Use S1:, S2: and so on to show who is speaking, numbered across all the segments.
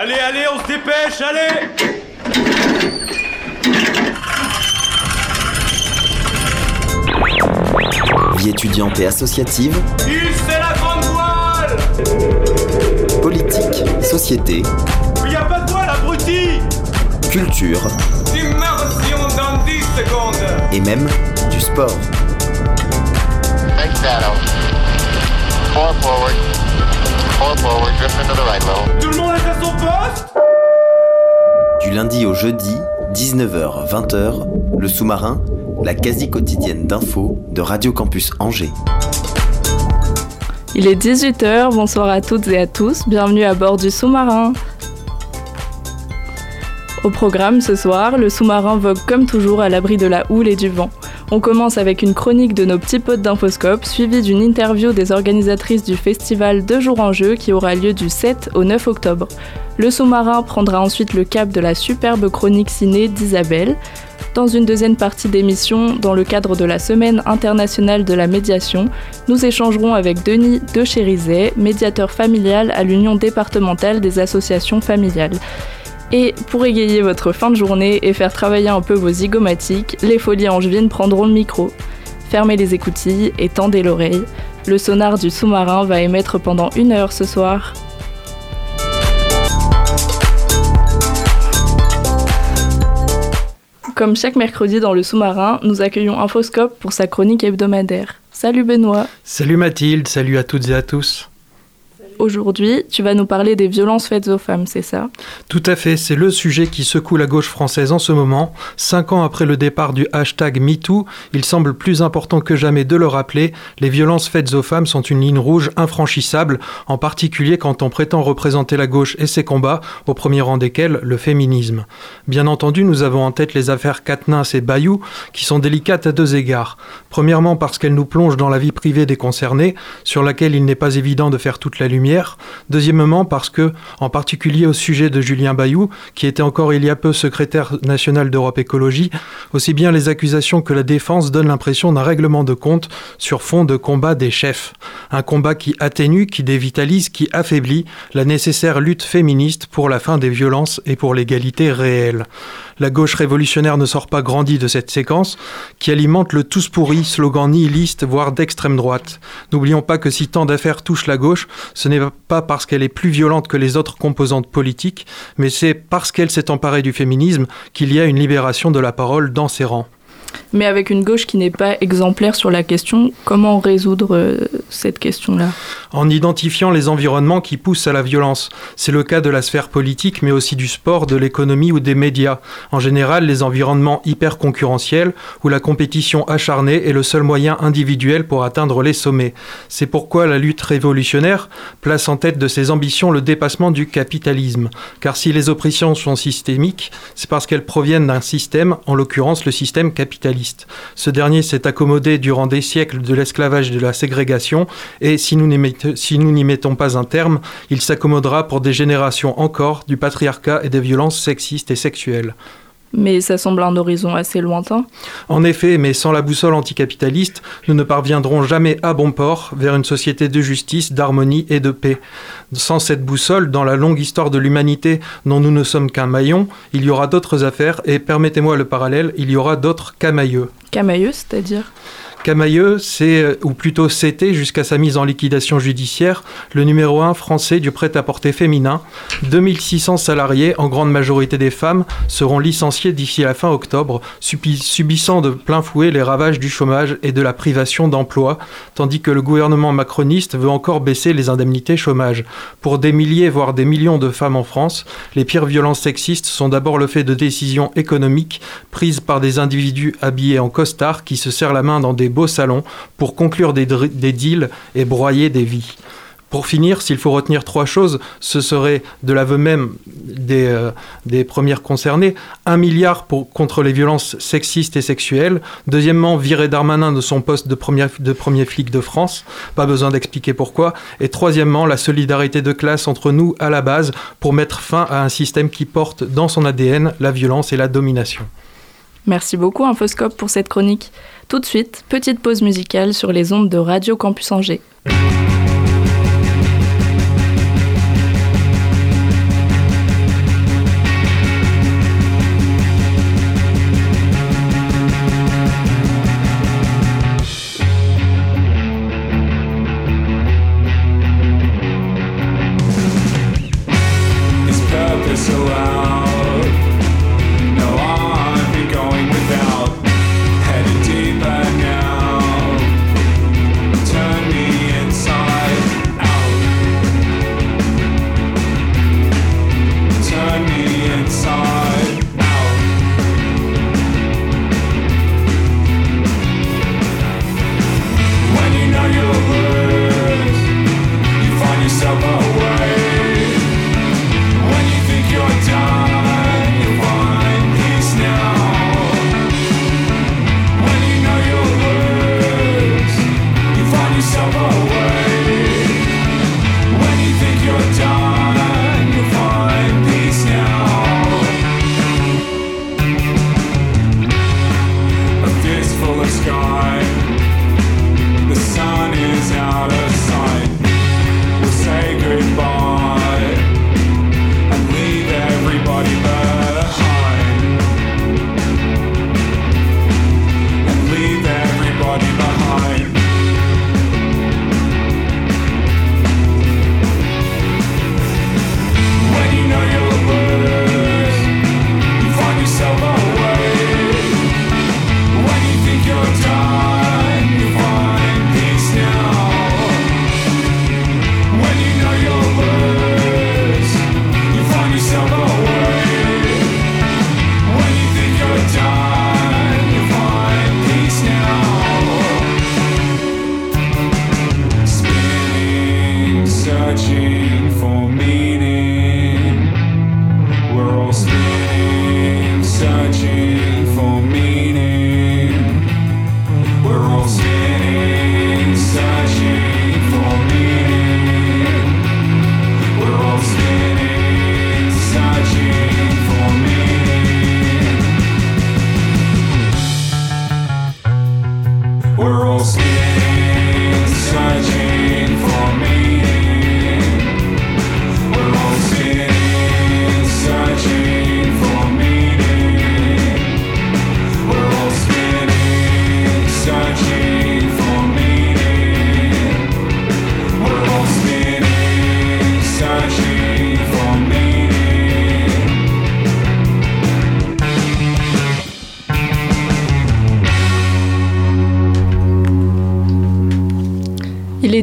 S1: Allez, allez, on se dépêche, allez
S2: Vie étudiante et associative,
S1: c'est la grande voile
S2: politique, société,
S1: Il y a pas de voile, abruti
S2: culture
S1: Immersion dans 10 secondes
S2: et même du sport.
S3: Big shadow. Four forward. Four forward. Drift into the right low.
S1: Tout le monde est à son
S2: Du lundi au jeudi, 19h-20h, le sous-marin, la quasi quotidienne d'infos de Radio Campus Angers.
S4: Il est 18h, bonsoir à toutes et à tous, bienvenue à bord du sous-marin. Au programme ce soir, le sous-marin vogue comme toujours à l'abri de la houle et du vent. On commence avec une chronique de nos petits potes d'Infoscope, suivie d'une interview des organisatrices du festival Deux jours en jeu qui aura lieu du 7 au 9 octobre. Le sous-marin prendra ensuite le cap de la superbe chronique ciné d'Isabelle. Dans une deuxième partie d'émission, dans le cadre de la Semaine internationale de la médiation, nous échangerons avec Denis de Chérizet, médiateur familial à l'Union départementale des associations familiales. Et pour égayer votre fin de journée et faire travailler un peu vos zygomatiques, les folies angevines prendront le micro. Fermez les écoutilles et tendez l'oreille. Le sonar du sous-marin va émettre pendant une heure ce soir. Comme chaque mercredi dans le sous-marin, nous accueillons Infoscope pour sa chronique hebdomadaire. Salut Benoît
S5: Salut Mathilde, salut à toutes et à tous.
S4: Aujourd'hui, tu vas nous parler des violences faites aux femmes, c'est ça?
S5: Tout à fait, c'est le sujet qui secoue la gauche française en ce moment. Cinq ans après le départ du hashtag MeToo, il semble plus important que jamais de le rappeler, les violences faites aux femmes sont une ligne rouge infranchissable, en particulier quand on prétend représenter la gauche et ses combats, au premier rang desquels le féminisme. Bien entendu, nous avons en tête les affaires Katnins et Bayou, qui sont délicates à deux égards. Premièrement parce qu'elles nous plongent dans la vie privée des concernés, sur laquelle il n'est pas évident de faire toute la lumière. Deuxièmement, parce que, en particulier au sujet de Julien Bayou, qui était encore il y a peu secrétaire national d'Europe Écologie, aussi bien les accusations que la défense donnent l'impression d'un règlement de compte sur fond de combat des chefs. Un combat qui atténue, qui dévitalise, qui affaiblit la nécessaire lutte féministe pour la fin des violences et pour l'égalité réelle. La gauche révolutionnaire ne sort pas grandie de cette séquence, qui alimente le tous pourri, slogan nihiliste, voire d'extrême droite. N'oublions pas que si tant d'affaires touchent la gauche, ce n'est pas parce qu'elle est plus violente que les autres composantes politiques, mais c'est parce qu'elle s'est emparée du féminisme qu'il y a une libération de la parole dans ses rangs.
S4: Mais avec une gauche qui n'est pas exemplaire sur la question, comment résoudre euh, cette question-là?
S5: En identifiant les environnements qui poussent à la violence. C'est le cas de la sphère politique, mais aussi du sport, de l'économie ou des médias. En général, les environnements hyper concurrentiels, où la compétition acharnée est le seul moyen individuel pour atteindre les sommets. C'est pourquoi la lutte révolutionnaire place en tête de ses ambitions le dépassement du capitalisme. Car si les oppressions sont systémiques, c'est parce qu'elles proviennent d'un système, en l'occurrence le système capitaliste. Ce dernier s'est accommodé durant des siècles de l'esclavage et de la ségrégation, et si nous n'y mettons pas un terme, il s'accommodera pour des générations encore du patriarcat et des violences sexistes et sexuelles.
S4: Mais ça semble un horizon assez lointain.
S5: En effet, mais sans la boussole anticapitaliste, nous ne parviendrons jamais à bon port vers une société de justice, d'harmonie et de paix. Sans cette boussole, dans la longue histoire de l'humanité dont nous ne sommes qu'un maillon, il y aura d'autres affaires et, permettez-moi le parallèle, il y aura d'autres camailleux.
S4: Camailleux, c'est-à-dire?
S5: Camailleux, c'est, ou plutôt c'était, jusqu'à sa mise en liquidation judiciaire, le numéro 1 français du prêt-à-porter féminin. 2600 salariés, en grande majorité des femmes, seront licenciés d'ici la fin octobre, subissant de plein fouet les ravages du chômage et de la privation d'emploi, tandis que le gouvernement macroniste veut encore baisser les indemnités chômage. Pour des milliers, voire des millions de femmes en France, les pires violences sexistes sont d'abord le fait de décisions économiques prises par des individus habillés en costard qui se serrent la main dans des beaux salons pour conclure des, deals et broyer des vies. Pour finir, s'il faut retenir trois choses, ce serait de l'aveu même des, euh, premières concernées, un milliard pour, contre les violences sexistes et sexuelles. Deuxièmement, virer Darmanin de son poste de premier, de premier flic de France, pas besoin d'expliquer pourquoi. Et troisièmement, la solidarité de classe entre nous à la base pour mettre fin à un système qui porte dans son ADN la violence et la domination.
S4: Merci beaucoup Infoscope pour cette chronique. Tout de suite, petite pause musicale sur les ondes de Radio Campus Angers.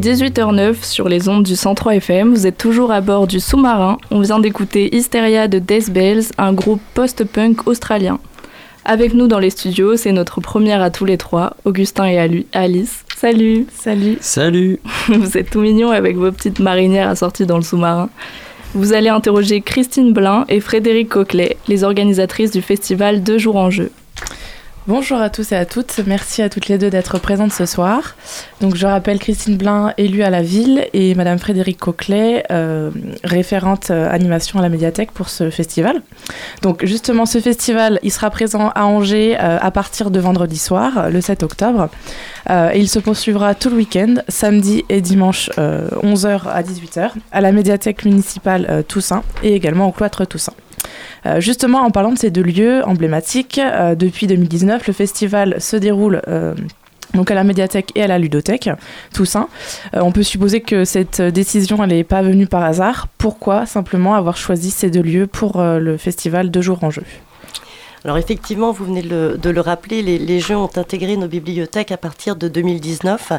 S4: 18h09 sur les ondes du 103 FM. Vous êtes toujours à bord du sous-marin. On vient d'écouter Hysteria de Death Bells, un groupe post-punk australien. Avec nous dans les studios, c'est notre première à tous les trois, Augustin et Ali- Alice. Salut Salut
S6: Salut
S4: Vous êtes tout mignons avec vos petites marinières assorties dans le sous-marin. Vous allez interroger Christine Blin et Frédéric Coquelet, les organisatrices du festival Deux jours en jeu.
S7: Bonjour à tous et à toutes, merci à toutes les deux d'être présentes ce soir. Donc je rappelle Christine Blin, élue à la ville, et Madame Frédéric Coquelet, euh, référente euh, animation à la médiathèque pour ce festival. Donc justement ce festival, il sera présent à Angers euh, à partir de vendredi soir, le 7 octobre, il se poursuivra tout le week-end, samedi et dimanche 11h à 18h, à la médiathèque municipale Toussaint et également au cloître Toussaint. Euh, justement, en parlant de ces deux lieux emblématiques, euh, depuis 2019, le festival se déroule euh, donc à la médiathèque et à la ludothèque Toussaint. Euh, on peut supposer que cette décision n'est pas venue par hasard. Pourquoi simplement avoir choisi ces deux lieux pour le festival Deux jours en jeu?
S8: Alors effectivement, vous venez de le, de le rappeler, les, les jeux ont intégré nos bibliothèques à partir de 2019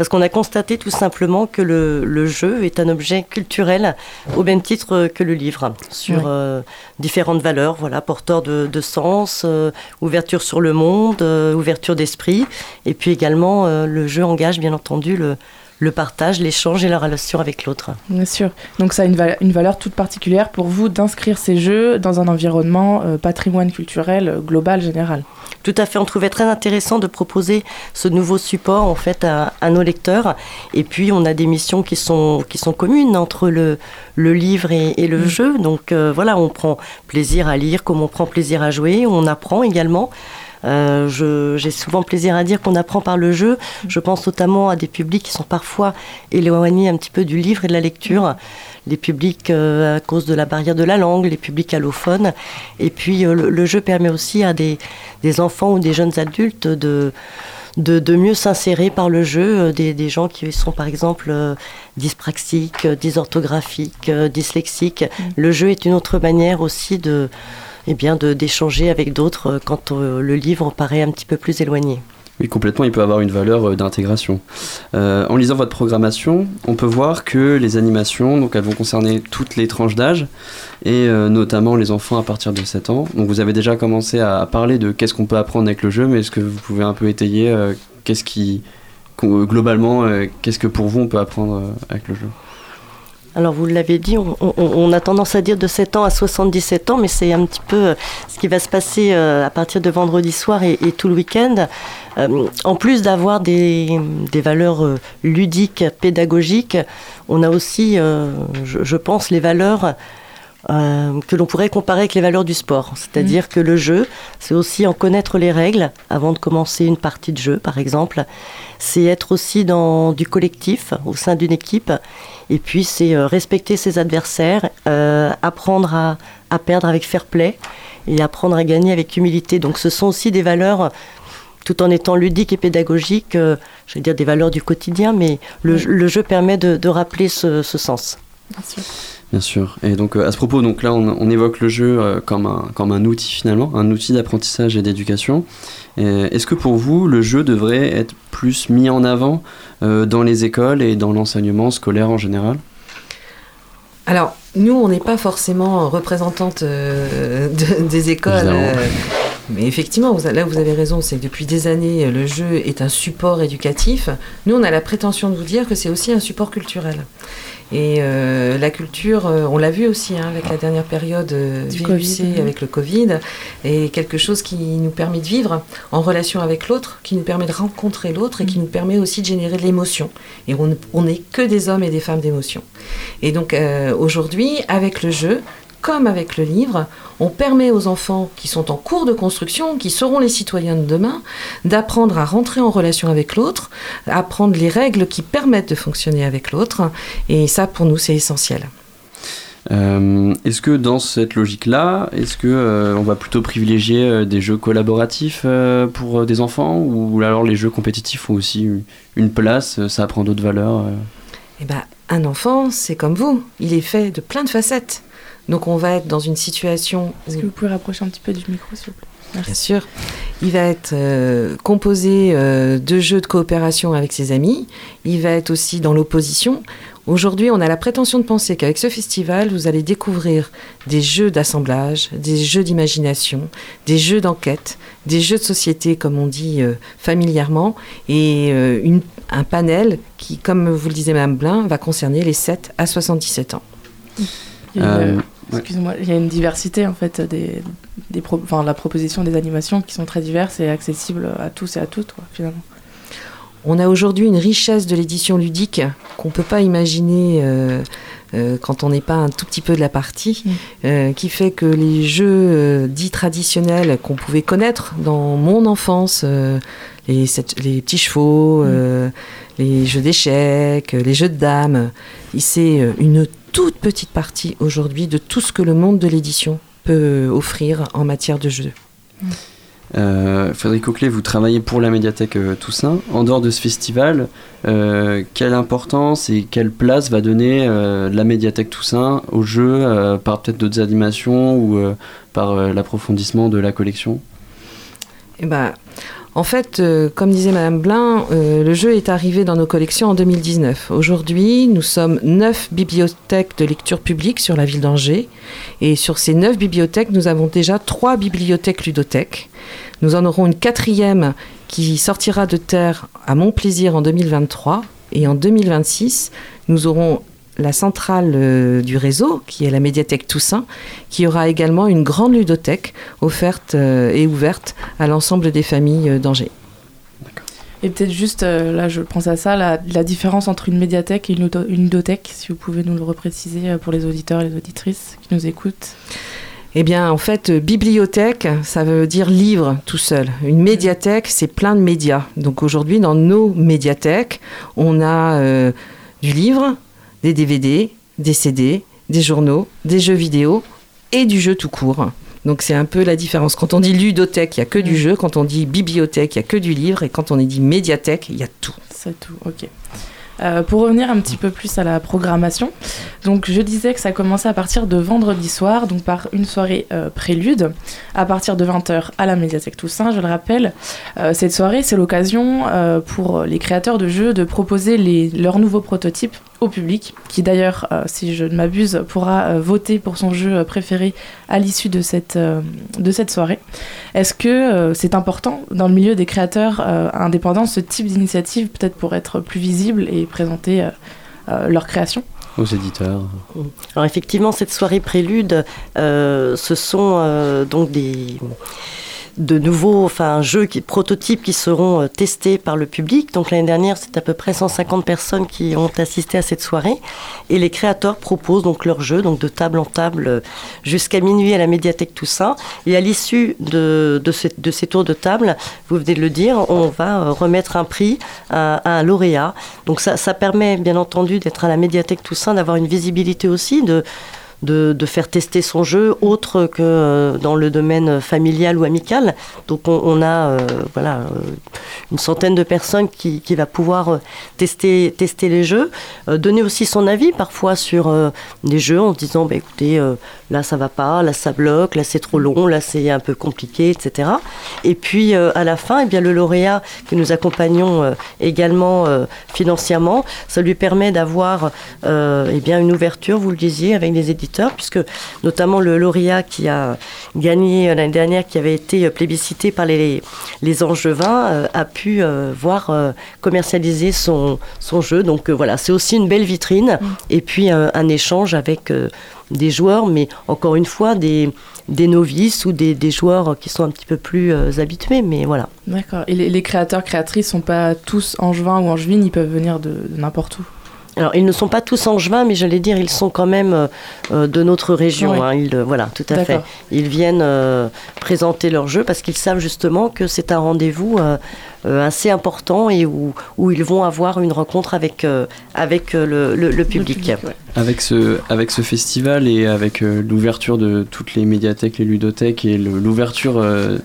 S8: parce qu'on a constaté tout simplement que le, le jeu est un objet culturel au même titre que le livre, sur euh, différentes valeurs, voilà, porteur de, de sens, euh, ouverture sur le monde, euh, ouverture d'esprit, et puis également euh, le jeu engage bien entendu le, le partage, l'échange et la relation avec l'autre.
S7: Bien sûr. Donc ça a une, val- une valeur toute particulière pour vous d'inscrire ces jeux dans un environnement euh, patrimoine culturel euh, global général.
S8: Tout à fait, on trouvait très intéressant de proposer ce nouveau support en fait à, à nos lecteurs. Et puis on a des missions qui sont qui sont communes entre le, le livre et, et le jeu. Donc euh, voilà, on prend plaisir à lire comme on prend plaisir à jouer. On apprend également. Euh, J'ai souvent plaisir à dire qu'on apprend par le jeu. Je pense notamment à des publics qui sont parfois éloignés un petit peu du livre et de la lecture. Les publics euh, à cause de la barrière de la langue, les publics allophones. Et puis euh, le, le jeu permet aussi à des, des enfants ou des jeunes adultes de, de, de mieux s'insérer par le jeu. Des, des gens qui sont par exemple euh, dyspraxiques, dysorthographiques, euh, dyslexiques. Le jeu est une autre manière aussi de eh bien d'échanger avec d'autres euh, quand euh, le livre paraît un petit peu plus éloigné.
S6: Oui, complètement, il peut avoir une valeur euh, d'intégration. En lisant votre programmation, on peut voir que les animations, donc elles vont concerner toutes les tranches d'âge, et notamment les enfants à partir de 7 ans. Donc vous avez déjà commencé à parler de qu'est-ce qu'on peut apprendre avec le jeu, mais est-ce que vous pouvez un peu étayer qu'est-ce qui, globalement, qu'est-ce que pour vous on peut apprendre avec le jeu?
S8: Alors vous l'avez dit, on, a tendance à dire de 7 ans à 77 ans, mais c'est un petit peu euh, ce qui va se passer euh, à partir de vendredi soir et, tout le week-end. Euh, en plus d'avoir des, valeurs ludiques, pédagogiques, on a aussi, je pense, les valeurs euh, que l'on pourrait comparer avec les valeurs du sport. C'est-à-dire que le jeu, c'est aussi en connaître les règles avant de commencer une partie de jeu, par exemple. C'est être aussi dans du collectif, au sein d'une équipe. Et puis, c'est euh, respecter ses adversaires, euh, apprendre à, à perdre avec fair play et apprendre à gagner avec humilité. Donc, ce sont aussi des valeurs, tout en étant ludiques et pédagogiques, euh, je vais dire des valeurs du quotidien, mais le, le jeu permet de, de rappeler ce, ce sens.
S7: Bien sûr.
S6: Bien sûr. Et donc euh, à ce propos, donc là on, on évoque le jeu euh, comme, un, comme un outil finalement, un outil d'apprentissage et d'éducation. Est-ce que pour vous le jeu devrait être plus mis en avant euh, dans les écoles et dans l'enseignement scolaire en général?
S9: Alors, nous, on n'est pas forcément représentante de- des écoles. Mais effectivement, vous, là vous avez raison, c'est que depuis des années, le jeu est un support éducatif. Nous, on a la prétention de vous dire que c'est aussi un support culturel. Et euh, la culture, euh, on l'a vu aussi hein, avec la dernière période euh,
S7: Du Covid, mhm.
S9: avec le Covid, est quelque chose qui nous permet de vivre en relation avec l'autre, qui nous permet de rencontrer l'autre et qui nous permet aussi de générer de l'émotion. Et on on n'est que des hommes et des femmes d'émotion. Et donc euh, aujourd'hui, avec le jeu, comme avec le livre, on permet aux enfants qui sont en cours de construction, qui seront les citoyens de demain, d'apprendre à rentrer en relation avec l'autre, apprendre les règles qui permettent de fonctionner avec l'autre. Et ça, pour nous, c'est essentiel.
S6: Euh, est-ce que dans cette logique-là, est-ce que euh, on va plutôt privilégier euh, des jeux collaboratifs pour des enfants ou alors les jeux compétitifs ont aussi une- place, ça apprend d'autres valeurs
S9: Eh ben, un enfant, c'est comme vous. Il est fait de plein de facettes. Donc on va être dans une situation
S7: Est-ce
S9: où
S7: que vous pouvez rapprocher un petit peu du micro, s'il vous plaît?
S9: Bien sûr. Il va être euh, composé euh, de jeux de coopération avec ses amis. Il va être aussi dans l'opposition. Aujourd'hui, on a la prétention de penser qu'avec ce festival, vous allez découvrir des jeux d'assemblage, des jeux d'imagination, des jeux d'enquête, des jeux de société, comme on dit euh, familièrement, et une- un panel qui, comme vous le disait Mme Blin, va concerner les 7 à 77 ans.
S7: Une-
S6: Euh, ouais.
S7: Excusez-moi, il y a une diversité en fait des, des pro- enfin, la proposition des animations qui sont très diverses et accessibles à tous et à toutes quoi, finalement.
S9: On a aujourd'hui une richesse de l'édition ludique qu'on ne peut pas imaginer euh, euh, quand on n'est pas un tout petit peu de la partie,
S7: Mm.
S9: euh, qui fait que les jeux euh, dits traditionnels qu'on pouvait connaître dans mon enfance, euh, les, sept- les petits chevaux, euh, les jeux d'échecs, les jeux de dames, c'est euh, une toute petite partie aujourd'hui de tout ce que le monde de l'édition peut offrir en matière de jeux.
S6: Euh, Frédéric Auclé, vous travaillez pour la médiathèque euh, Toussaint. En dehors de ce festival, euh, quelle importance et quelle place va donner la médiathèque Toussaint au jeu par peut-être d'autres animations ou par l'approfondissement de la collection?
S9: Eh ben, en fait, euh, comme disait Madame Blin, euh, le jeu est arrivé dans nos collections en 2019. Aujourd'hui, nous sommes neuf bibliothèques de lecture publique sur la ville d'Angers. Et sur ces neuf bibliothèques, nous avons déjà trois bibliothèques ludothèques. Nous en aurons une quatrième qui sortira de terre à mon plaisir en 2023. Et en 2026, nous aurons la centrale euh, du réseau, qui est la médiathèque Toussaint, qui aura également une grande ludothèque offerte euh, et ouverte à l'ensemble des familles euh, d'Angers.
S7: Et peut-être juste, là je pense à ça, la, la différence entre une médiathèque et une, une ludothèque, si vous pouvez nous le repréciser pour les auditeurs et les auditrices qui nous écoutent.
S9: Eh bien, en fait, bibliothèque, ça veut dire livre tout seul. Une médiathèque, c'est plein de médias. Donc aujourd'hui, dans nos médiathèques, on a euh, du livre, des DVD, des CD, des journaux, des jeux vidéo et du jeu tout court. Donc c'est un peu la différence. Quand on dit ludothèque, il n'y a que du jeu. Quand on dit bibliothèque, il n'y a que du livre. Et quand on dit médiathèque, il y a tout.
S7: C'est tout, ok. Euh, pour revenir un petit peu plus à la programmation, donc je disais que ça commençait à partir de vendredi soir, donc par une soirée euh, prélude, à partir de 20h à la médiathèque Toussaint, je le rappelle. Euh, cette soirée, c'est l'occasion pour les créateurs de jeux de proposer les, leurs nouveaux prototypes au public, qui d'ailleurs, euh, si je ne m'abuse, pourra euh, voter pour son jeu euh, préféré à l'issue de, cette, euh, de cette soirée. Est-ce que euh, c'est important dans le milieu des créateurs euh, indépendants ce type d'initiative, peut-être pour être plus visible et présenter euh, euh, leur création
S6: aux éditeurs
S8: Alors effectivement, cette soirée prélude, euh, ce sont euh, donc des de nouveaux enfin, jeux, qui, prototypes qui seront euh, testés par le public. Donc l'année dernière, c'est à peu près 150 personnes qui ont assisté à cette soirée. Et les créateurs proposent donc leurs jeux, donc de table en table, euh, jusqu'à minuit à la médiathèque Toussaint. Et à l'issue de, de, de ces tours de table, vous venez de le dire, on va euh, remettre un prix à, à un lauréat. Donc ça, ça permet bien entendu d'être à la médiathèque Toussaint, d'avoir une visibilité aussi, de, de, faire tester son jeu autre que euh, dans le domaine familial ou amical. Donc on, a euh, voilà, euh, une centaine de personnes qui, qui va pouvoir tester, tester les jeux, donner aussi son avis parfois sur des jeux en se disant bah, écoutez, là ça va pas, là ça bloque, là c'est trop long, là c'est un peu compliqué, etc. Et puis à la fin, eh bien, le lauréat que nous accompagnons également financièrement, ça lui permet d'avoir eh bien, une ouverture, vous le disiez, avec des éditeurs puisque notamment le lauréat qui a gagné l'année dernière, qui avait été euh, plébiscité par les, les Angevins, euh, a pu euh, voir commercialiser son, son jeu. Donc voilà, c'est aussi une belle vitrine, et puis un échange avec des joueurs, mais encore une fois, des, des novices ou des, des joueurs qui sont un petit peu plus euh, habitués, mais voilà.
S7: D'accord. Et les, les créateurs, créatrices sont pas tous angevins ou angevines, ils peuvent venir de, de n'importe où?
S8: Alors, ils ne sont pas tous angevins, mais j'allais dire, ils sont quand même euh, euh, de notre région. Hein. Ils, euh, voilà, tout à fait. Ils viennent euh, présenter leur jeu parce qu'ils savent justement que c'est un rendez-vous assez important et où, où ils vont avoir une rencontre avec, euh, avec euh, le, le- le public.
S7: public, ouais.
S6: Avec ce, avec ce festival et avec euh, l'ouverture de toutes les médiathèques, les ludothèques et l'ouverture euh,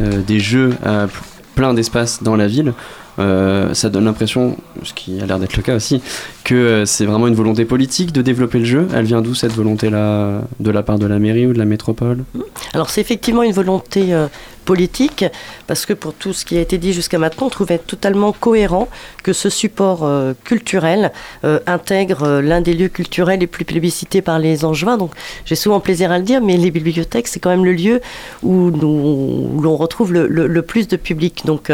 S6: euh, des jeux à plein d'espaces dans la ville, euh, ça donne l'impression, ce qui a l'air d'être le cas aussi, que euh, c'est vraiment une volonté politique de développer le jeu. Elle vient d'où cette volonté-là De la part de la mairie ou de la métropole?
S8: Alors c'est effectivement une volonté euh, politique, parce que pour tout ce qui a été dit jusqu'à maintenant, on trouvait totalement cohérent que ce support euh, culturel intègre l'un des lieux culturels les plus plébiscités par les Angevins. Donc j'ai souvent plaisir à le dire, mais les bibliothèques, c'est quand même le lieu où, l'on retrouve le, plus de public. Donc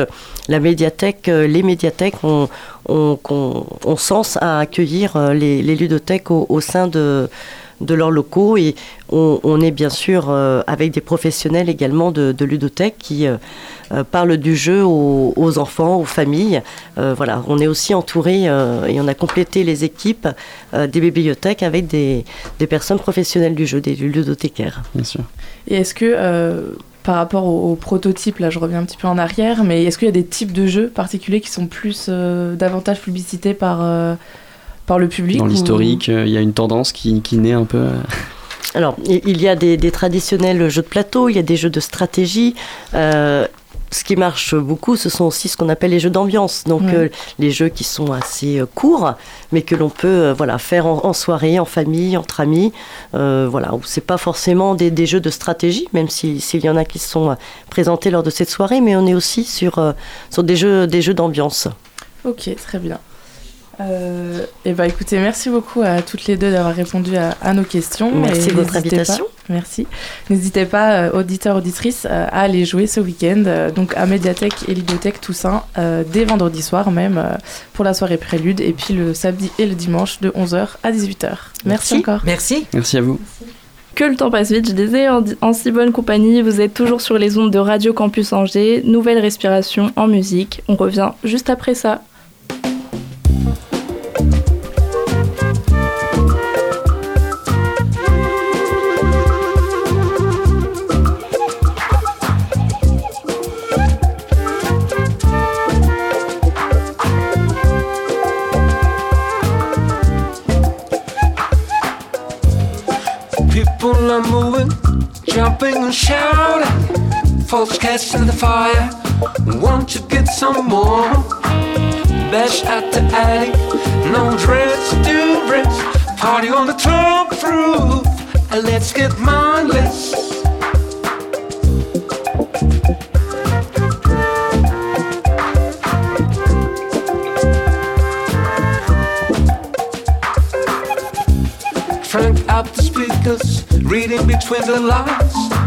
S8: la médiathèque, les médiathèques ont, ont- ont- ont sens à accueillir euh, les, les ludothèques au, au sein de de leurs locaux et on, on est bien sûr euh, avec des professionnels également de, de ludothèque qui euh, parlent du jeu aux, aux enfants, aux familles. Euh, voilà, on est aussi entouré et on a complété les équipes des bibliothèques avec des, des personnes professionnelles du jeu, des ludothécaires.
S6: Bien sûr.
S7: Et est-ce que, euh, par rapport au, au prototype, là je reviens un petit peu en arrière, mais est-ce qu'il y a des types de jeux particuliers qui sont plus, euh, davantage publicités par, euh, par le public
S6: Dans
S7: ou-
S6: l'historique, euh, il y a une tendance qui, qui naît un peu.
S8: Alors, il il y a des, des traditionnels jeux de plateau, il y a des jeux de stratégie. Ce qui marche beaucoup, ce sont aussi ce qu'on appelle les jeux d'ambiance. Donc,
S7: Ouais.
S8: euh, les jeux qui sont assez euh, courts, mais que l'on peut euh, voilà, faire en, en soirée, en famille, entre amis. Voilà, où c'est pas forcément des, des jeux de stratégie, même si- s'il y en a qui sont présentés lors de cette soirée, mais on est aussi sur, sur des jeux, des jeux d'ambiance.
S7: Ok, très bien. Euh, et bah écoutez, merci beaucoup à toutes les deux d'avoir répondu à, à nos questions.
S8: Merci de votre invitation.
S7: pas- merci. N'hésitez pas, euh, auditeurs, auditrices, euh, à aller jouer ce week-end, euh, donc à Médiathèque et Bibliothèque Toussaint, euh, dès vendredi soir même, euh, pour la soirée prélude, et puis le samedi et le dimanche de 11h à 18h. Merci,
S8: Merci.
S7: encore.
S9: Merci.
S6: Merci à vous.
S4: Que le temps passe vite, je disais, en, en si bonne compagnie, vous êtes toujours sur les ondes de Radio Campus Angers, nouvelle respiration en musique. On revient juste après ça.
S10: Shouting. Folks catching the fire. Won't you get some more? Bash at the attic, no dress, do rest. Party on the top roof, let's get mindless. Crank up the speakers, reading between the lines.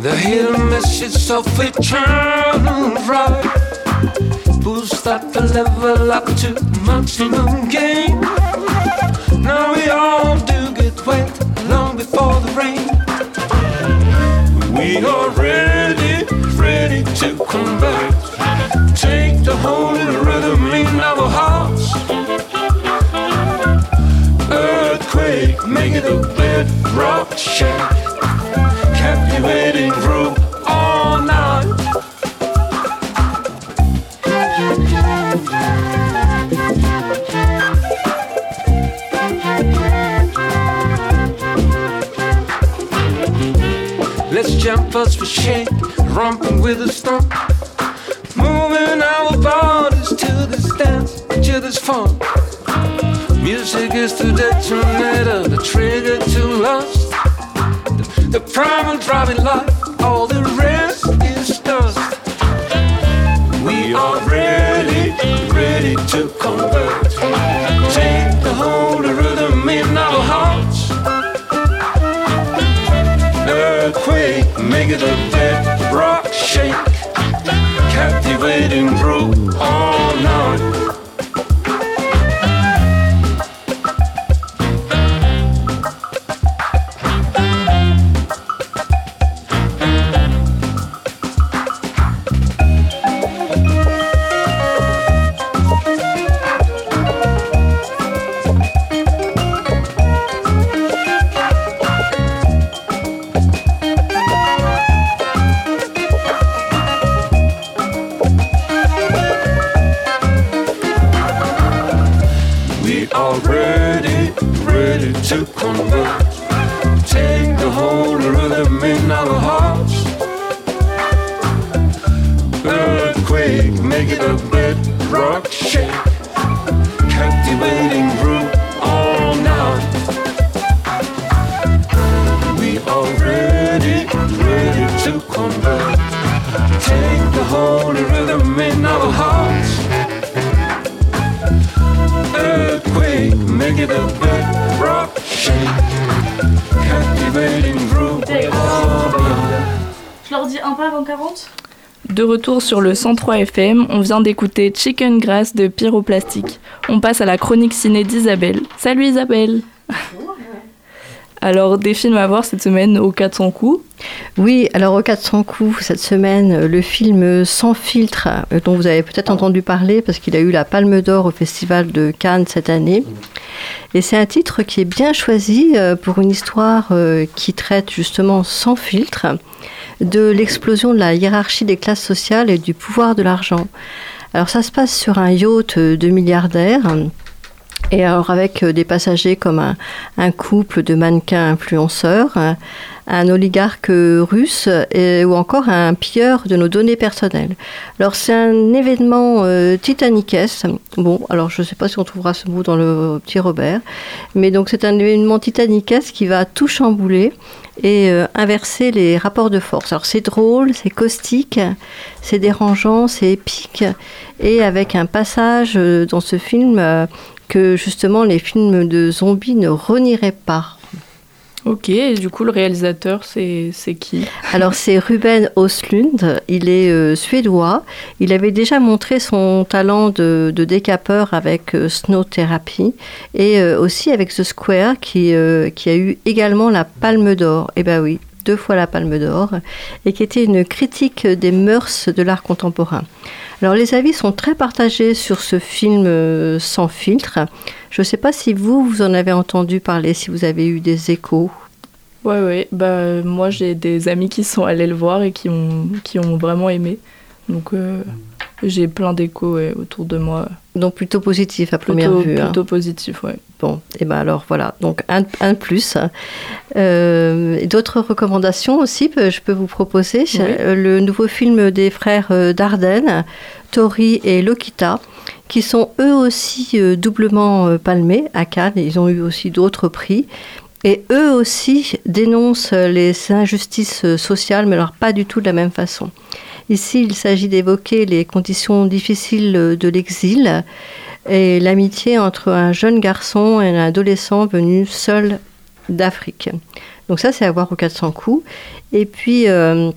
S10: The hidden message of eternal right. Boost up the level up to maximum gain. Now we all do get wet long before the rain.
S4: Retour sur le 103 FM, on vient d'écouter Chicken Grass de Pyroplastique. On passe à la chronique ciné d'Isabelle. Salut Isabelle Alors, des films à voir cette semaine au 400 coups.
S11: Oui, alors au 400 coups, cette semaine, le film Sans filtre, euh, dont vous avez peut-être entendu parler parce qu'il a eu la Palme d'Or au Festival de Cannes cette année. Et c'est un titre qui est bien choisi euh, pour une histoire euh, qui traite justement sans filtre de l'explosion de la hiérarchie des classes sociales et du pouvoir de l'argent. Alors ça se passe sur un yacht de milliardaires. Et alors avec euh, des passagers comme un, couple de mannequins influenceurs, un, un oligarque russe ou encore un pilleur de nos données personnelles. Alors c'est un événement euh. Bon, alors je ne sais pas si on trouvera ce mot dans le petit Robert, mais donc c'est un événement titanicesque qui va tout chambouler et euh, inverser les rapports de force. Alors c'est drôle, c'est caustique, c'est dérangeant, c'est épique, et avec un passage euh, dans ce film euh, que justement les films de zombies ne renieraient pas.
S4: Ok, et du coup, le réalisateur, c'est c'est qui?
S11: Alors c'est Ruben Östlund, il est euh, suédois. Il avait déjà montré son talent de, de décapeur avec euh, Snow Therapy et euh, aussi avec The Square qui, qui a eu également la Palme d'Or. Eh ben oui, deux fois la Palme d'Or et qui était une critique des mœurs de l'art contemporain. Alors les avis sont très partagés sur ce film euh, sans filtre. Je ne sais pas si vous, vous en avez entendu parler, si vous avez eu des échos.
S4: Ouais, ouais. Bah, moi, j'ai des amis qui sont allés le voir et qui ont, qui ont vraiment aimé. Donc, euh, j'ai plein d'échos ouais, autour de moi.
S11: Donc plutôt positif à première
S4: Plutôt,
S11: vue. hein.
S4: plutôt positif, ouais.
S11: Bon, et ben alors voilà, donc un, un de plus. Euh, D'autres recommandations aussi, je peux vous proposer.
S4: Oui.
S11: Euh, Le nouveau film des frères euh, Dardenne, Tori et Lokita, qui sont eux aussi doublement palmés à Cannes. Ils ont eu aussi d'autres prix. Et eux aussi dénoncent les injustices sociales, mais alors pas du tout de la même façon. Ici, il s'agit d'évoquer les conditions difficiles de l'exil et l'amitié entre un jeune garçon et un adolescent venu seul d'Afrique. Donc ça, c'est à voir au 400 coups. Et puis, euh,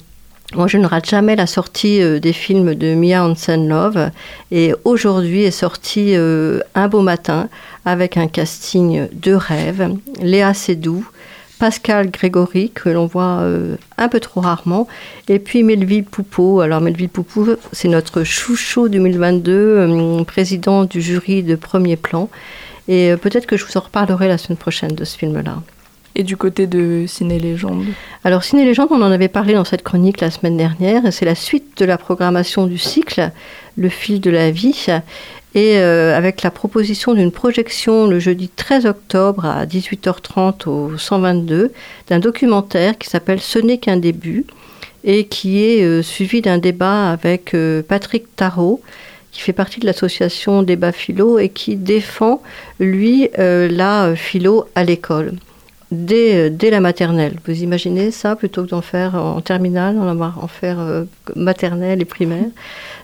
S11: moi, je ne rate jamais la sortie euh, des films de Mia Hansen-Love. Et aujourd'hui est sorti euh, Un beau matin avec un casting de rêve. Léa Seydoux, Pascal Grégory, que l'on voit euh, un peu trop rarement, et puis Melville Poupeau. Alors Melville Poupeau, c'est notre chouchou 2022, euh, président du jury de premier plan. Et euh, peut-être que je vous en reparlerai la semaine prochaine de ce film-là.
S4: Et du côté de Ciné Légende?
S11: Alors, Ciné Légende, on en avait parlé dans cette chronique la semaine dernière, et c'est la suite de la programmation du cycle, Le fil de la vie, et euh, avec la proposition d'une projection le jeudi 13 octobre à 18h30 au 122 d'un documentaire qui s'appelle Ce n'est qu'un début, et qui est euh, suivi d'un débat avec euh, Patrick Tarot, qui fait partie de l'association Débat Philo et qui défend, lui, la philo à l'école dès, euh, dès la maternelle. Vous imaginez ça plutôt que d'en faire en terminale, en, avoir- en faire euh, maternelle et primaire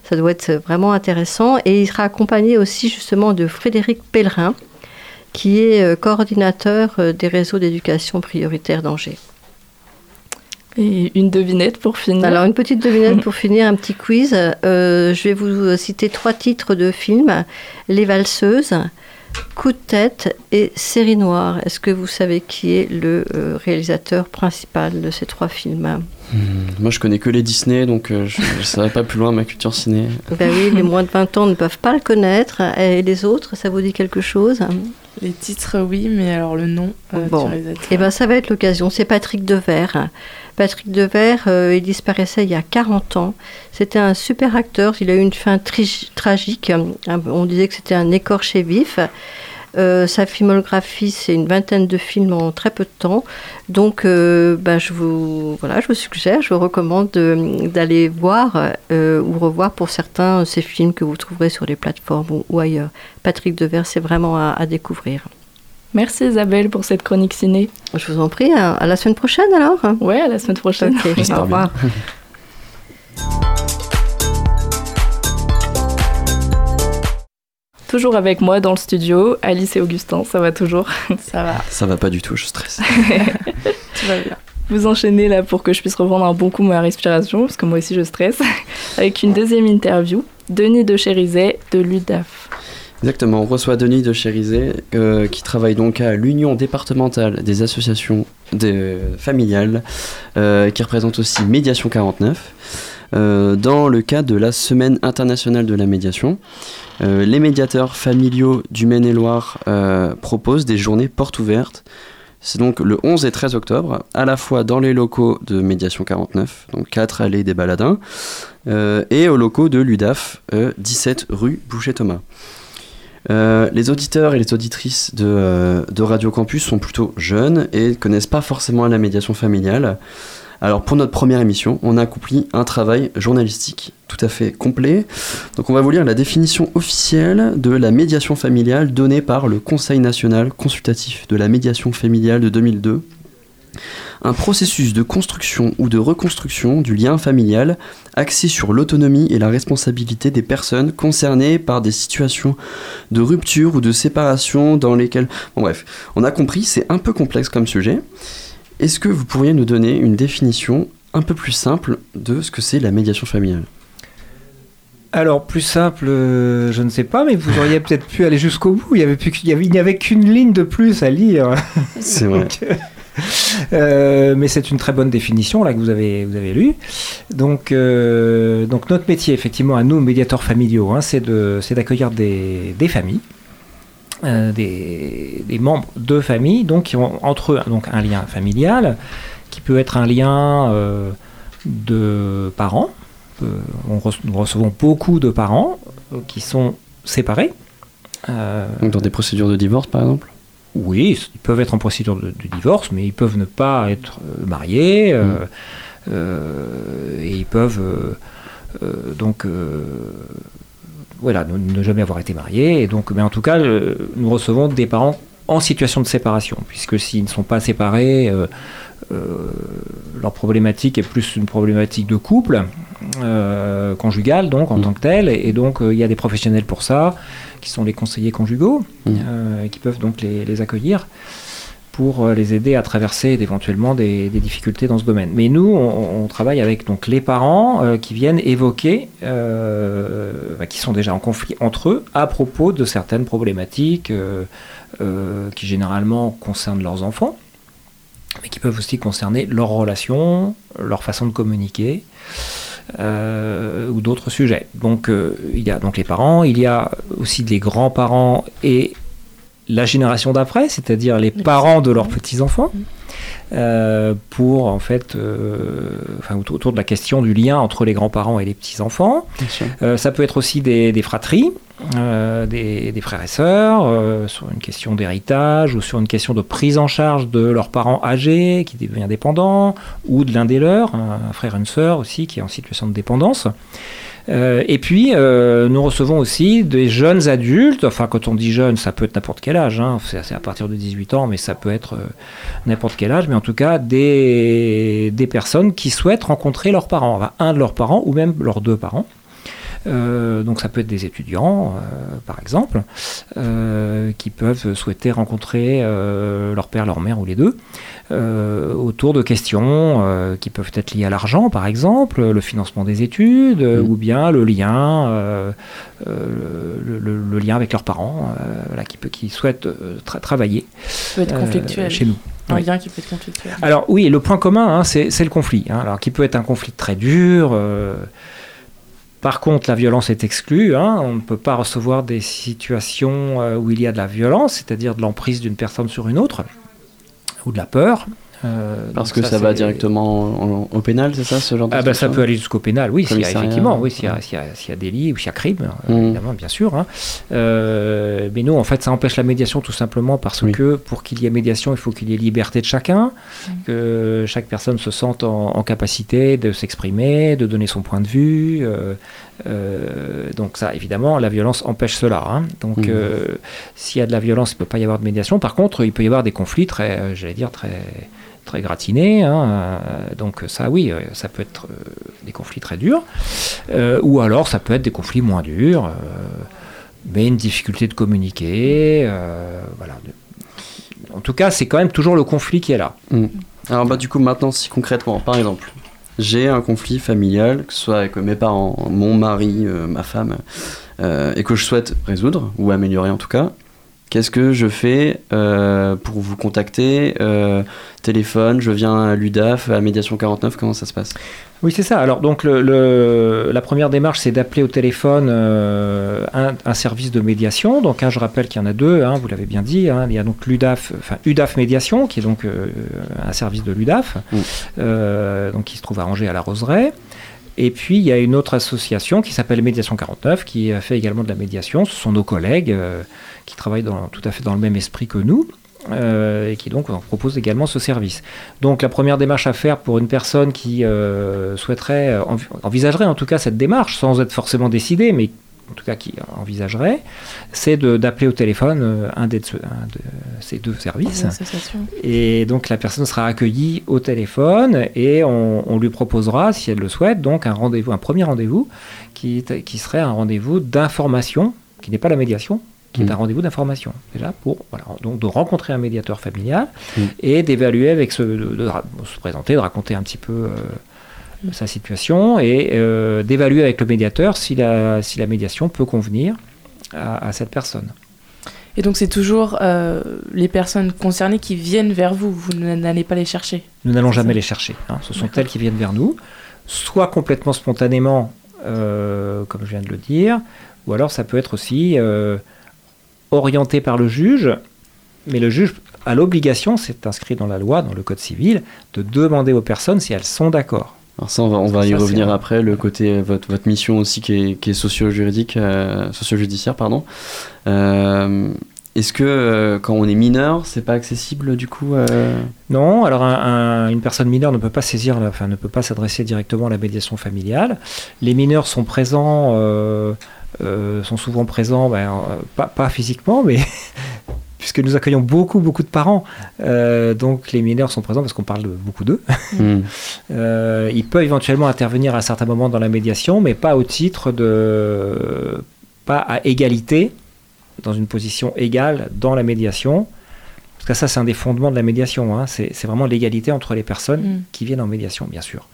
S11: Ça doit être vraiment intéressant. Et il sera accompagné aussi justement de Frédéric Pellerin, qui est euh, coordinateur des réseaux d'éducation prioritaire d'Angers.
S4: Et une devinette pour finir.
S11: Alors, une petite devinette pour finir, un petit quiz. Euh, je vais vous citer trois titres de films Les Valseuses, Coup de tête et Série Noire. Est-ce que vous savez qui est le euh, réalisateur principal de ces trois films?
S6: Hmm, Moi, je connais que les Disney, donc euh, je ne savais pas plus loin ma culture ciné.
S11: Ben oui, les moins de 20 ans ne peuvent pas le connaître. Et les autres, ça vous dit quelque chose?
S7: Les titres, oui, mais alors le nom euh,
S11: Bon.
S7: du réalisateur.
S11: Eh ben, ça va être l'occasion. C'est Patrick Devers. Patrick Devers, euh, il disparaissait il y a 40 ans. C'était un super acteur. Il a eu une fin tragique. On disait que c'était un écorché vif. Euh, sa filmographie, c'est une vingtaine de films en très peu de temps. Donc, euh, ben, je, vous, voilà, je vous suggère, je vous recommande de- d'aller voir ou revoir pour certains ces films que vous trouverez sur les plateformes ou, ailleurs. Patrick Devers, c'est vraiment à découvrir.
S4: Merci Isabelle pour cette chronique ciné.
S11: Je vous en prie, à, à la semaine prochaine alors.
S4: Ouais, à la semaine prochaine.
S11: Au revoir.
S4: Toujours avec moi dans le studio, Alice et Augustin, ça va toujours?
S7: Ça va,
S6: Ça va pas du tout, je stresse.
S7: tout va bien.
S4: Vous enchaînez là pour que je puisse reprendre un bon coup ma respiration, parce que moi aussi je stresse, avec une deuxième interview. Denis de Chérizet de l'UDAF.
S6: Exactement, on reçoit Denis de Chérizet, euh, qui travaille donc à l'Union départementale des associations de- familiales, euh, qui représente aussi Médiation 49. euh, dans le cadre de la Semaine internationale de la médiation, euh, les médiateurs familiaux du Maine-et-Loire euh, proposent des journées portes ouvertes. C'est donc le 11 et 13 octobre, à la fois dans les locaux de Médiation 49, donc 4 allées des Baladins, euh, et aux locaux de l'UDAF, euh, 17 rue Boucher-Thomas. Euh, les auditeurs et les auditrices de, euh, de Radio Campus sont plutôt jeunes et ne connaissent pas forcément la médiation familiale. Alors pour notre première émission, on a accompli un travail journalistique tout à fait complet. Donc on va vous lire la définition officielle de la médiation familiale donnée par le Conseil national consultatif de la médiation familiale de 2002. Un processus de construction ou de reconstruction du lien familial axé sur l'autonomie et la responsabilité des personnes concernées par des situations de rupture ou de séparation dans lesquelles... Bon bref, on a compris, c'est un peu complexe comme sujet. Est-ce que vous pourriez nous donner une définition un peu plus simple de ce que c'est la médiation familiale?
S12: Alors, plus simple, euh, je ne sais pas, mais vous auriez peut-être pu aller jusqu'au bout. Il n'y avait, qu'une ligne de plus à lire.
S6: C'est vrai.
S12: Donc, euh, mais c'est une très bonne définition là que vous avez, vous avez lue. Donc, euh, donc notre métier, effectivement, à nous, médiateurs familiaux, hein, c'est d'accueillir des, des familles. euh, des, des membres de famille, donc qui ont entre eux donc un lien familial, qui peut être un lien euh, de parents. Euh, on nous recevons beaucoup de parents euh, qui sont séparés. Euh,
S6: Donc dans des procédures de divorce par exemple?
S12: Oui, ils peuvent être en procédure de, de divorce, mais ils peuvent ne pas être euh, mariés, euh,
S6: Mm.
S12: euh, et ils peuvent euh, donc voilà, ne, ne jamais avoir été mariés. Et donc, mais en tout cas, nous recevons des parents en situation de séparation, puisque s'ils ne sont pas séparés, leur problématique est plus une problématique de couple, euh, conjugale donc en
S6: Mm.
S12: tant que telle, et, et donc euh, il y a des professionnels pour ça, qui sont les conseillers conjugaux,
S6: Mm.
S12: euh, et qui peuvent donc les, les accueillir pour euh, les aider à traverser éventuellement des, des difficultés dans ce domaine. Mais nous, on, on travaille avec donc les parents euh, qui viennent évoquer, euh, bah, qui sont déjà en conflit entre eux, à propos de certaines problématiques euh, qui généralement concernent leurs enfants, mais qui peuvent aussi concerner leurs relations, leur façon de communiquer. Euh, ou d'autres sujets. Donc euh, il y a donc les parents, il y a aussi les grands-parents et la génération d'après, c'est-à-dire les parents de leurs petits-enfants, euh, pour en fait, euh, enfin, autour, de la question du lien entre les grands-parents et les petits-enfants. Euh, ça peut être aussi des, des fratries, euh, des, frères et sœurs, euh, sur une question d'héritage ou sur une question de prise en charge de leurs parents âgés qui deviennent dépendants, ou de l'un des leurs, un, frère et une sœur aussi qui est en situation de dépendance. Euh, et puis, nous recevons aussi des jeunes adultes, enfin quand on dit jeunes, ça peut être n'importe quel âge, hein, c'est à partir de 18 ans, mais ça peut être n'importe quel âge, mais en tout cas des, des personnes qui souhaitent rencontrer leurs parents, un de leurs parents ou même leurs deux parents. Euh, donc ça peut être des étudiants, par exemple, qui peuvent souhaiter rencontrer leur père, leur mère ou les deux. autour de questions qui peuvent être liées à l'argent, par exemple, le financement des études,
S6: Mmh.
S12: ou bien le lien, le, le- le lien avec leurs parents, voilà, qui, peut, qui souhaitent tra- travailler
S7: peut être
S12: euh,
S7: conflictuel.
S12: chez nous.
S7: Un
S12: Oui.
S7: lien qui peut être conflictuel.
S12: Alors oui, le point commun, hein, c'est c'est le conflit. hein. alors qui peut être un conflit très dur. Par contre, la violence est exclue. hein. on ne peut pas recevoir des situations euh, où il y a de la violence, c'est-à-dire de l'emprise d'une personne sur une autre, ou de la peur. Euh,
S6: Parce que ça, va directement en- au pénal, c'est ça, ce genre de
S12: ah bah, ça
S6: situation
S12: peut aller jusqu'au pénal, oui, s'il y a,
S6: Commissariat.
S12: effectivement, oui, s'il y, a- y y délit ou s'il y a crime, euh,
S6: Mhm.
S12: évidemment, bien sûr. hein. Euh, mais nous, en fait, ça empêche la médiation tout simplement parce que pour qu'il y ait médiation, il faut qu'il y ait liberté de chacun, que chaque personne se sente en, en capacité de s'exprimer, de donner son point de vue. euh, euh, donc ça, évidemment, la violence empêche cela. hein. Donc euh, s'il y a de la violence, il ne peut pas y avoir de médiation. Par contre, il peut y avoir des conflits très, euh, j'allais dire, très très gratinés. hein. Euh, donc ça, oui, euh, ça peut être euh, des conflits très durs. Ou alors, ça peut être des conflits moins durs, mais une difficulté de communiquer. voilà. En tout cas, c'est quand même toujours le conflit qui est là.
S6: Mm. Alors bah du coup maintenant si concrètement par exemple j'ai un conflit familial que ce soit avec mes parents, mon mari, ma femme et que je souhaite résoudre ou améliorer en tout cas qu'est-ce que je fais euh, pour vous contacter euh, téléphone je viens à l'UDAF à médiation 49 comment ça se passe?
S12: Oui, c'est ça. Alors, donc, le, le- la première démarche, c'est d'appeler au téléphone euh, un, un service de médiation. Donc, hein, je rappelle qu'il y en a deux, hein, vous l'avez bien dit. hein. il y a donc l'UDAF, enfin, UDAF Médiation, qui est donc un service de l'UDAF, euh, donc qui se trouve à Angers à la Roseraie. Et puis, il y a une autre association qui s'appelle Médiation 49, qui fait également de la médiation. Ce sont nos collègues euh, qui travaillent tout à fait dans le même esprit que nous. euh, et qui donc propose également ce service. Donc la première démarche à faire pour une personne qui euh, souhaiterait, envi- envisagerait en tout cas cette démarche, sans être forcément décidée, mais en tout cas qui envisagerait, c'est d'appeler au téléphone euh, un, des, un de ces deux services. Et donc la personne sera accueillie au téléphone et on, on lui proposera, si elle le souhaite, donc un rendez-vous, un premier rendez-vous qui, qui serait un rendez-vous d'information, qui n'est pas la médiation, qui est un rendez-vous d'information déjà pour voilà, donc de rencontrer un médiateur familial et d'évaluer avec ce, de, se présenter, de raconter un petit peu euh, sa situation et euh, d'évaluer avec le médiateur si la, si la médiation peut convenir à, à cette personne.
S7: Et donc c'est toujours euh, les personnes concernées qui viennent vers vous, vous n'allez pas les chercher.
S12: Nous n'allons jamais les chercher. hein. Ce sont elles qui viennent vers nous, soit complètement spontanément, euh, comme je viens de le dire, ou alors ça peut être aussi orienté par le juge, mais le juge a l'obligation, c'est inscrit dans la loi, dans le code civil, de demander aux personnes si elles sont d'accord.
S6: Alors ça, on va, on va y
S12: Ça,
S6: revenir après, le côté, euh, votre, votre mission aussi qui est, qui est socio-juridique, euh, socio-judiciaire, pardon. Euh, Est-ce que euh, quand on est mineur, c'est pas accessible du coup
S12: Non, alors un- un- une personne mineure ne peut pas saisir, la- enfin ne peut pas s'adresser directement à la médiation familiale. Les mineurs sont présents, sont souvent présents, ben, pas, pas physiquement, mais puisque nous accueillons beaucoup beaucoup de parents, euh, donc les mineurs sont présents parce qu'on parle de beaucoup d'eux.
S6: Hmm.
S12: Euh, il peut éventuellement intervenir à un certain moment dans la médiation, mais pas au titre de, pas à égalité, dans une position égale dans la médiation. Parce que ça, c'est un des fondements de la médiation. hein. C'est vraiment l'égalité entre les personnes
S7: Mm.
S12: qui viennent en médiation, bien sûr.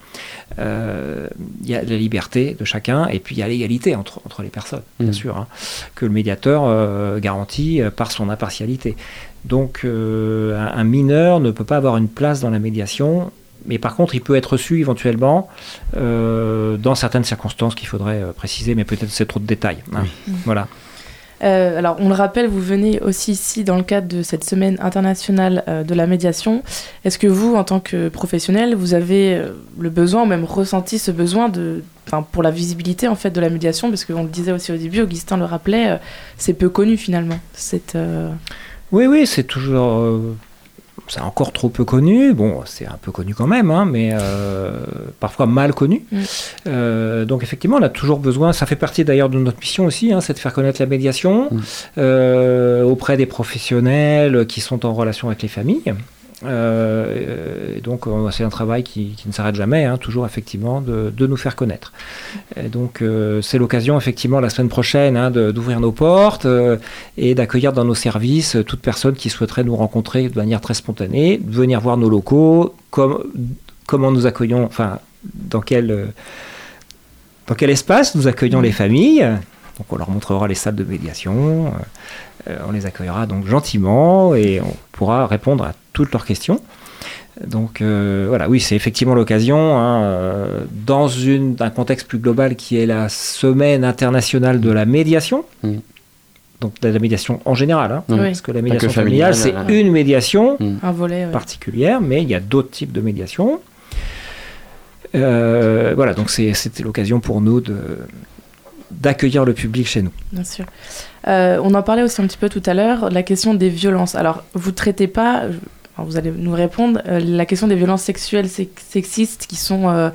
S12: Euh, Il y a la liberté de chacun et puis il y a l'égalité entre, entre les personnes, bien
S6: Mm.
S12: sûr, hein, que le médiateur euh, garantit euh, par son impartialité. Donc, euh, un, un mineur ne peut pas avoir une place dans la médiation, mais par contre, il peut être reçu éventuellement euh, dans certaines circonstances qu'il faudrait euh, préciser, mais peut-être c'est trop de détails. hein. Voilà.
S7: Euh, alors, on le rappelle, vous venez aussi ici dans le cadre de cette semaine internationale euh, de la médiation. Est-ce que vous, en tant que professionnel, vous avez euh, le besoin, ou même ressenti ce besoin de, pour la visibilité en fait de la médiation, parce qu'on le disait aussi au début, Augustin le rappelait, c'est peu connu finalement. Cette,
S12: Oui, oui, c'est toujours. C'est encore trop peu connu. Bon, c'est un peu connu quand même, hein, mais euh, parfois mal connu.
S7: Mm.
S12: Euh, donc, effectivement, on a toujours besoin. Ça fait partie d'ailleurs de notre mission aussi, hein, c'est de faire connaître la médiation euh, auprès des professionnels qui sont en relation avec les familles. Euh, et donc euh, c'est un travail qui, qui ne s'arrête jamais, hein, toujours effectivement de, de, nous faire connaître. Et donc euh, c'est l'occasion effectivement la semaine prochaine hein, d'ouvrir nos portes euh, et d'accueillir dans nos services toute personne qui souhaiterait nous rencontrer de manière très spontanée, de venir voir nos locaux, comme, comment nous accueillons, enfin dans quel, dans quel espace nous accueillons les familles. Donc on leur montrera les salles de médiation, euh, on les accueillera donc gentiment et on pourra répondre à toutes leurs questions. Donc euh, voilà, oui, c'est effectivement l'occasion, hein, euh, dans une, un contexte plus global qui est la semaine internationale de la médiation,
S6: Mm.
S12: donc de la médiation en général, hein,
S7: Oui.
S12: parce que la médiation
S6: que
S12: familiale, c'est une médiation
S6: Mm.
S7: Un volet. ouais.
S12: particulière, mais il y a d'autres types de médiation. Euh, voilà, donc c'est- c'était l'occasion pour nous de d'accueillir le public chez nous.
S7: Bien sûr. Euh, on en parlait aussi un petit peu tout à l'heure, la question des violences. Alors, vous traitez pas, alors vous allez nous répondre, euh, la question des violences sexuelles, sex- sexistes qui sont. euh,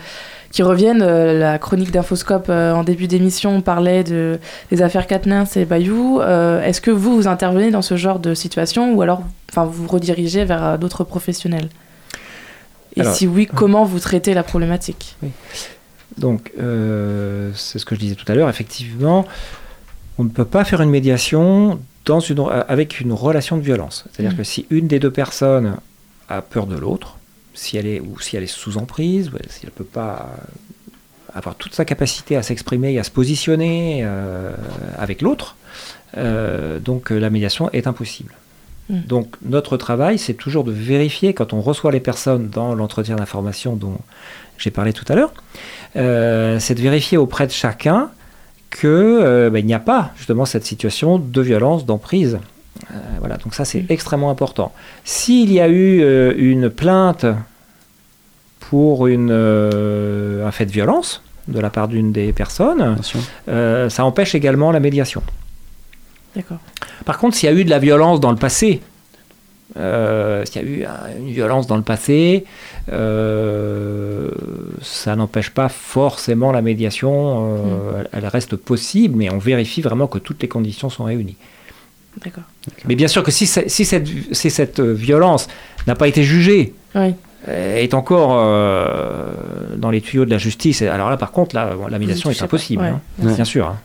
S7: qui reviennent, Euh, la chronique d'Infoscope euh, en début d'émission parlait de, des affaires Katnins et Bayou. Euh, Est-ce que vous, vous intervenez dans ce genre de situation ou alors vous vous redirigez vers euh, d'autres professionnels? Et
S12: Alors,
S7: si oui, comment vous traitez la problématique?
S12: Donc, euh, c'est ce que je disais tout à l'heure, effectivement, on ne peut pas faire une médiation dans une, avec une relation de violence. C'est-à-dire
S7: Mhm.
S12: que si une des deux personnes a peur de l'autre, si elle est, ou si elle est sous emprise, ou si elle ne peut pas avoir toute sa capacité à s'exprimer et à se positionner euh, avec l'autre, euh, donc la médiation est impossible.
S7: Mhm.
S12: Donc notre travail, c'est toujours de vérifier quand on reçoit les personnes dans l'entretien d'information dont j'ai parlé tout à l'heure, euh, c'est de vérifier auprès de chacun que euh, ben, n'y a pas justement cette situation de violence, d'emprise. Euh, voilà, donc ça c'est extrêmement important. S'il y a eu une plainte pour une, un fait de violence de la part d'une des personnes, ça empêche également la médiation.
S7: D'accord.
S12: Par contre, s'il y a eu de la violence dans le passé, euh, s'il y a eu un- une violence dans le passé, euh, ça n'empêche pas forcément la médiation. euh, elle, elle reste possible, mais on vérifie vraiment que toutes les conditions sont réunies.
S7: D'accord.
S12: Mais bien sûr que si, si cette, si cette violence n'a pas été jugée,
S7: Oui.
S12: euh, est encore euh, dans les tuyaux de la justice, alors là, par contre, là, la médiation est impossible.
S7: Ouais.
S12: hein.
S6: Ouais.
S12: Bien sûr. hein.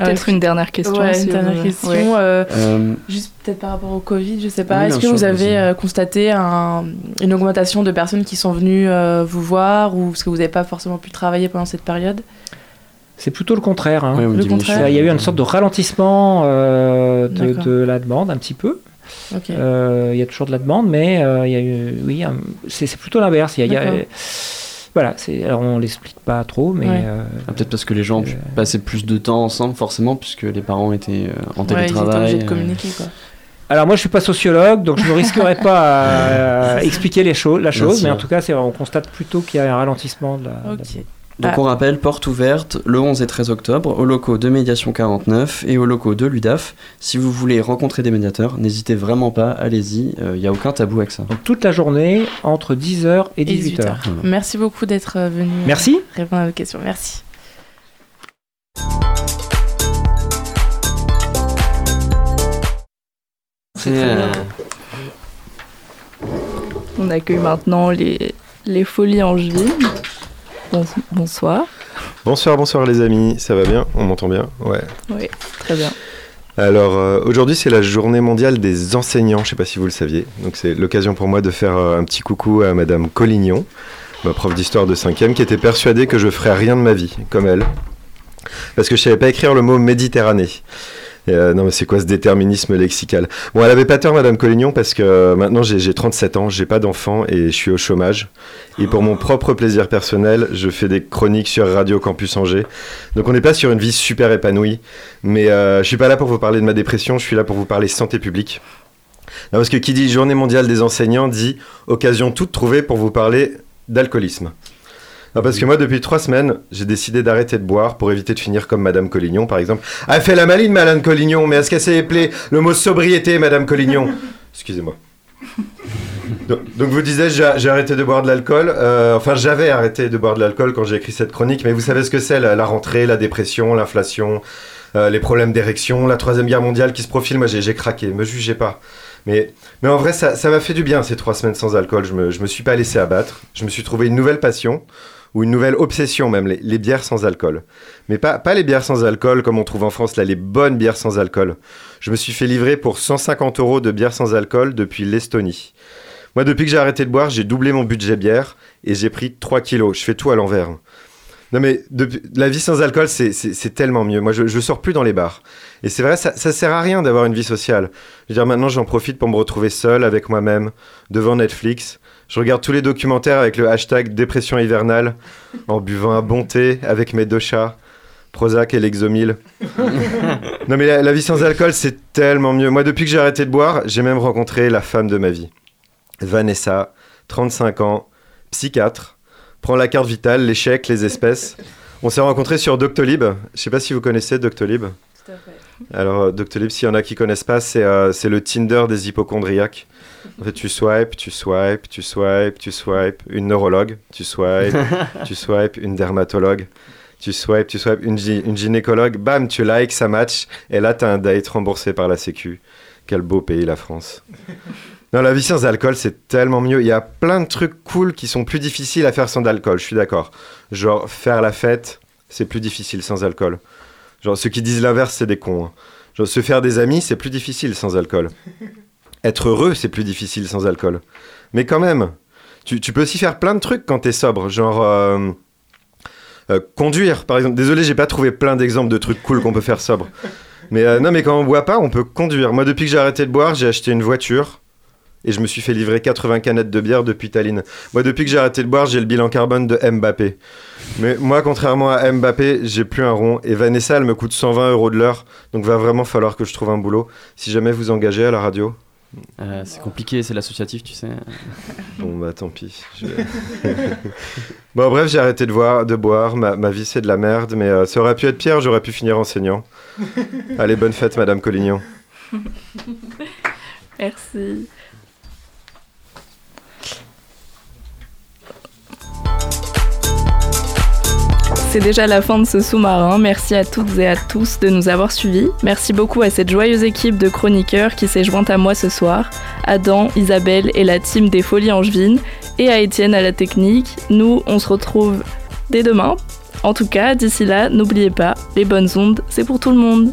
S7: Euh,
S4: Peut-être une dernière question.
S7: Ouais, une dernière question.
S4: Ouais.
S7: euh,
S6: Euh,
S7: Juste peut-être par rapport au Covid, je sais pas.
S6: Oui,
S7: Est-ce que vous avez constaté un- une augmentation de personnes qui sont venues euh, vous voir ou parce que vous n'avez pas forcément pu travailler pendant cette période?
S12: C'est plutôt le contraire. hein.
S7: Le.
S12: Il y a eu une sorte de ralentissement euh, de, la demande un petit peu. Euh, il y a toujours de la demande, mais euh, il y a eu, oui, un- c'est c'est plutôt l'inverse. Il y a- voilà, c'est, alors on l'explique pas trop, mais
S7: Ouais.
S12: euh,
S6: Ah, Peut-être parce que les gens
S12: Euh,
S6: passaient plus de temps ensemble, forcément, puisque les parents étaient euh, en
S7: Ouais, ils étaient
S6: télétravail.
S7: obligés de communiquer quoi.
S12: alors moi je suis pas sociologue, donc je ne risquerai pas à expliquer les choses, la chose, mais en tout cas, c'est, on constate plutôt qu'il y a un ralentissement de la. de la.
S6: Donc
S7: Ah.
S6: on rappelle, porte ouverte le 11 et 13 octobre aux locaux de Médiation 49 et aux locaux de l'UDAF. Si vous voulez rencontrer des médiateurs, n'hésitez vraiment pas, allez-y, il n'y a aucun tabou avec ça.
S12: Donc toute la journée entre 10h et
S7: Et
S12: 18h.
S7: 18 heures. Merci beaucoup d'être euh, venu euh,
S12: Merci.
S7: répondre à nos questions. Merci.
S6: Euh,
S4: On accueille maintenant les, les folies angevines. Bon- bonsoir.
S13: Bonsoir, bonsoir les amis, ça va bien? On m'entend bien? Ouais.
S4: Oui, très bien.
S13: Alors euh, aujourd'hui c'est la journée mondiale des enseignants, je sais pas si vous le saviez. Donc c'est l'occasion pour moi de faire euh, un petit coucou à Madame Collignon, ma prof d'histoire de 5e, qui était persuadée que je ferais rien de ma vie, comme elle. Parce que je savais pas écrire le mot Méditerranée. Euh, non mais c'est quoi ce déterminisme lexical? Bon elle avait pas tort Madame Collignon parce que euh, maintenant j'ai j'ai 37 ans, j'ai pas d'enfant et je suis au chômage. Et pour mon propre plaisir personnel, je fais des chroniques sur Radio Campus Angers. Donc on n'est pas sur une vie super épanouie. Mais euh, je suis pas là pour vous parler de ma dépression, je suis là pour vous parler santé publique. Parce que qui dit journée mondiale des enseignants dit occasion toute trouvée pour vous parler d'alcoolisme. Non, parce que moi, depuis trois semaines, j'ai décidé d'arrêter de boire pour éviter de finir comme Madame Collignon, par exemple. Elle fait la maline, Madame Collignon, mais est-ce qu'elle s'est éplée le mot sobriété, Madame Collignon Excusez-moi. Donc, donc vous disiez, j'ai arrêté de boire de l'alcool. Euh, enfin, j'avais arrêté de boire de l'alcool quand j'ai écrit cette chronique, mais vous savez ce que c'est, la, la rentrée, la dépression, l'inflation. Euh, les problèmes d'érection, la troisième guerre mondiale qui se profile, moi j'ai craqué, me jugez pas. Mais, mais en vrai, ça ça m'a fait du bien ces trois semaines sans alcool. Je me, je me suis pas laissé abattre. Je me suis trouvé une nouvelle passion, ou une nouvelle obsession même, les, bières sans alcool. Mais pas, pas les bières sans alcool comme on trouve en France, là, les bonnes bières sans alcool. Je me suis fait livrer pour 150 euros de bières sans alcool depuis l'Estonie. Moi, depuis que j'ai arrêté de boire, j'ai doublé mon budget bière et j'ai pris 3 kilos. Je fais tout à l'envers. Non mais depuis- la vie sans alcool, c'est tellement mieux. Moi, je, je sors plus dans les bars. Et c'est vrai, ça, ça sert à rien d'avoir une vie sociale. Je veux dire, maintenant, j'en profite pour me retrouver seul avec moi-même, devant Netflix. Je regarde tous les documentaires avec le hashtag dépression hivernale, en buvant un bon thé avec mes deux chats, Prozac et Lexomil. non mais la, la vie sans alcool, c'est tellement mieux. Moi, depuis que j'ai arrêté de boire, j'ai même rencontré la femme de ma vie. Vanessa, 35 ans, psychiatre, prend la carte vitale, les chèques, les espèces. On s'est rencontrés sur Doctolib. Je sais pas si vous connaissez Doctolib.
S7: Tout à fait.
S13: Alors, euh, Doctolib, s'il y en a qui connaissent pas, c'est euh, c'est le Tinder des hypochondriaques. En fait, tu swipes, tu swipes, tu swipes, tu swipes, une neurologue, tu swipes, tu swipes, une dermatologue, tu swipes, tu swipes, une, gy- une gynécologue, bam, tu likes, ça match, et là, t'as un date remboursé par la Sécu. Quel beau pays, la France. Non, la vie sans alcool, c'est tellement mieux. Il y a plein de trucs cool qui sont plus difficiles à faire sans alcool, je suis d'accord. Genre, faire la fête, c'est plus difficile sans alcool. Genre, ceux qui disent l'inverse, c'est des cons. hein. Genre, se faire des amis, c'est plus difficile sans alcool. Être heureux, c'est plus difficile sans alcool. Mais quand même, tu, peux aussi faire plein de trucs quand t'es sobre. Genre, euh, euh, conduire, par exemple. Désolé, j'ai pas trouvé plein d'exemples de trucs cool qu'on peut faire sobre. Mais euh, non, mais quand on boit pas, on peut conduire. Moi, depuis que j'ai arrêté de boire, j'ai acheté une voiture. Et je me suis fait livrer 80 canettes de bière depuis Tallinn. Moi, depuis que j'ai arrêté de boire, j'ai le bilan carbone de Mbappé. Mais moi, contrairement à Mbappé, j'ai plus un rond. Et Vanessa, elle me coûte 120 euros de l'heure. Donc, va vraiment falloir que je trouve un boulot. Si jamais vous engagez à la radio.
S6: Euh, c'est compliqué, c'est l'associatif, tu sais.
S13: Bon, bah tant pis. je bon, bref, j'ai arrêté de, voir, de boire. Ma, ma vie, c'est de la merde. Mais euh, ça aurait pu être pire, j'aurais pu finir enseignant. Allez, bonne fête, Madame Collignon.
S4: Merci. C'est déjà la fin de ce sous-marin. Merci à toutes et à tous de nous avoir suivis. Merci beaucoup à cette joyeuse équipe de chroniqueurs qui s'est jointe à moi ce soir. Adam, Isabelle et la team des Folies Angevines. Et à Étienne à la technique. Nous, on se retrouve dès demain. En tout cas, d'ici là, n'oubliez pas, les bonnes ondes, c'est pour tout le monde.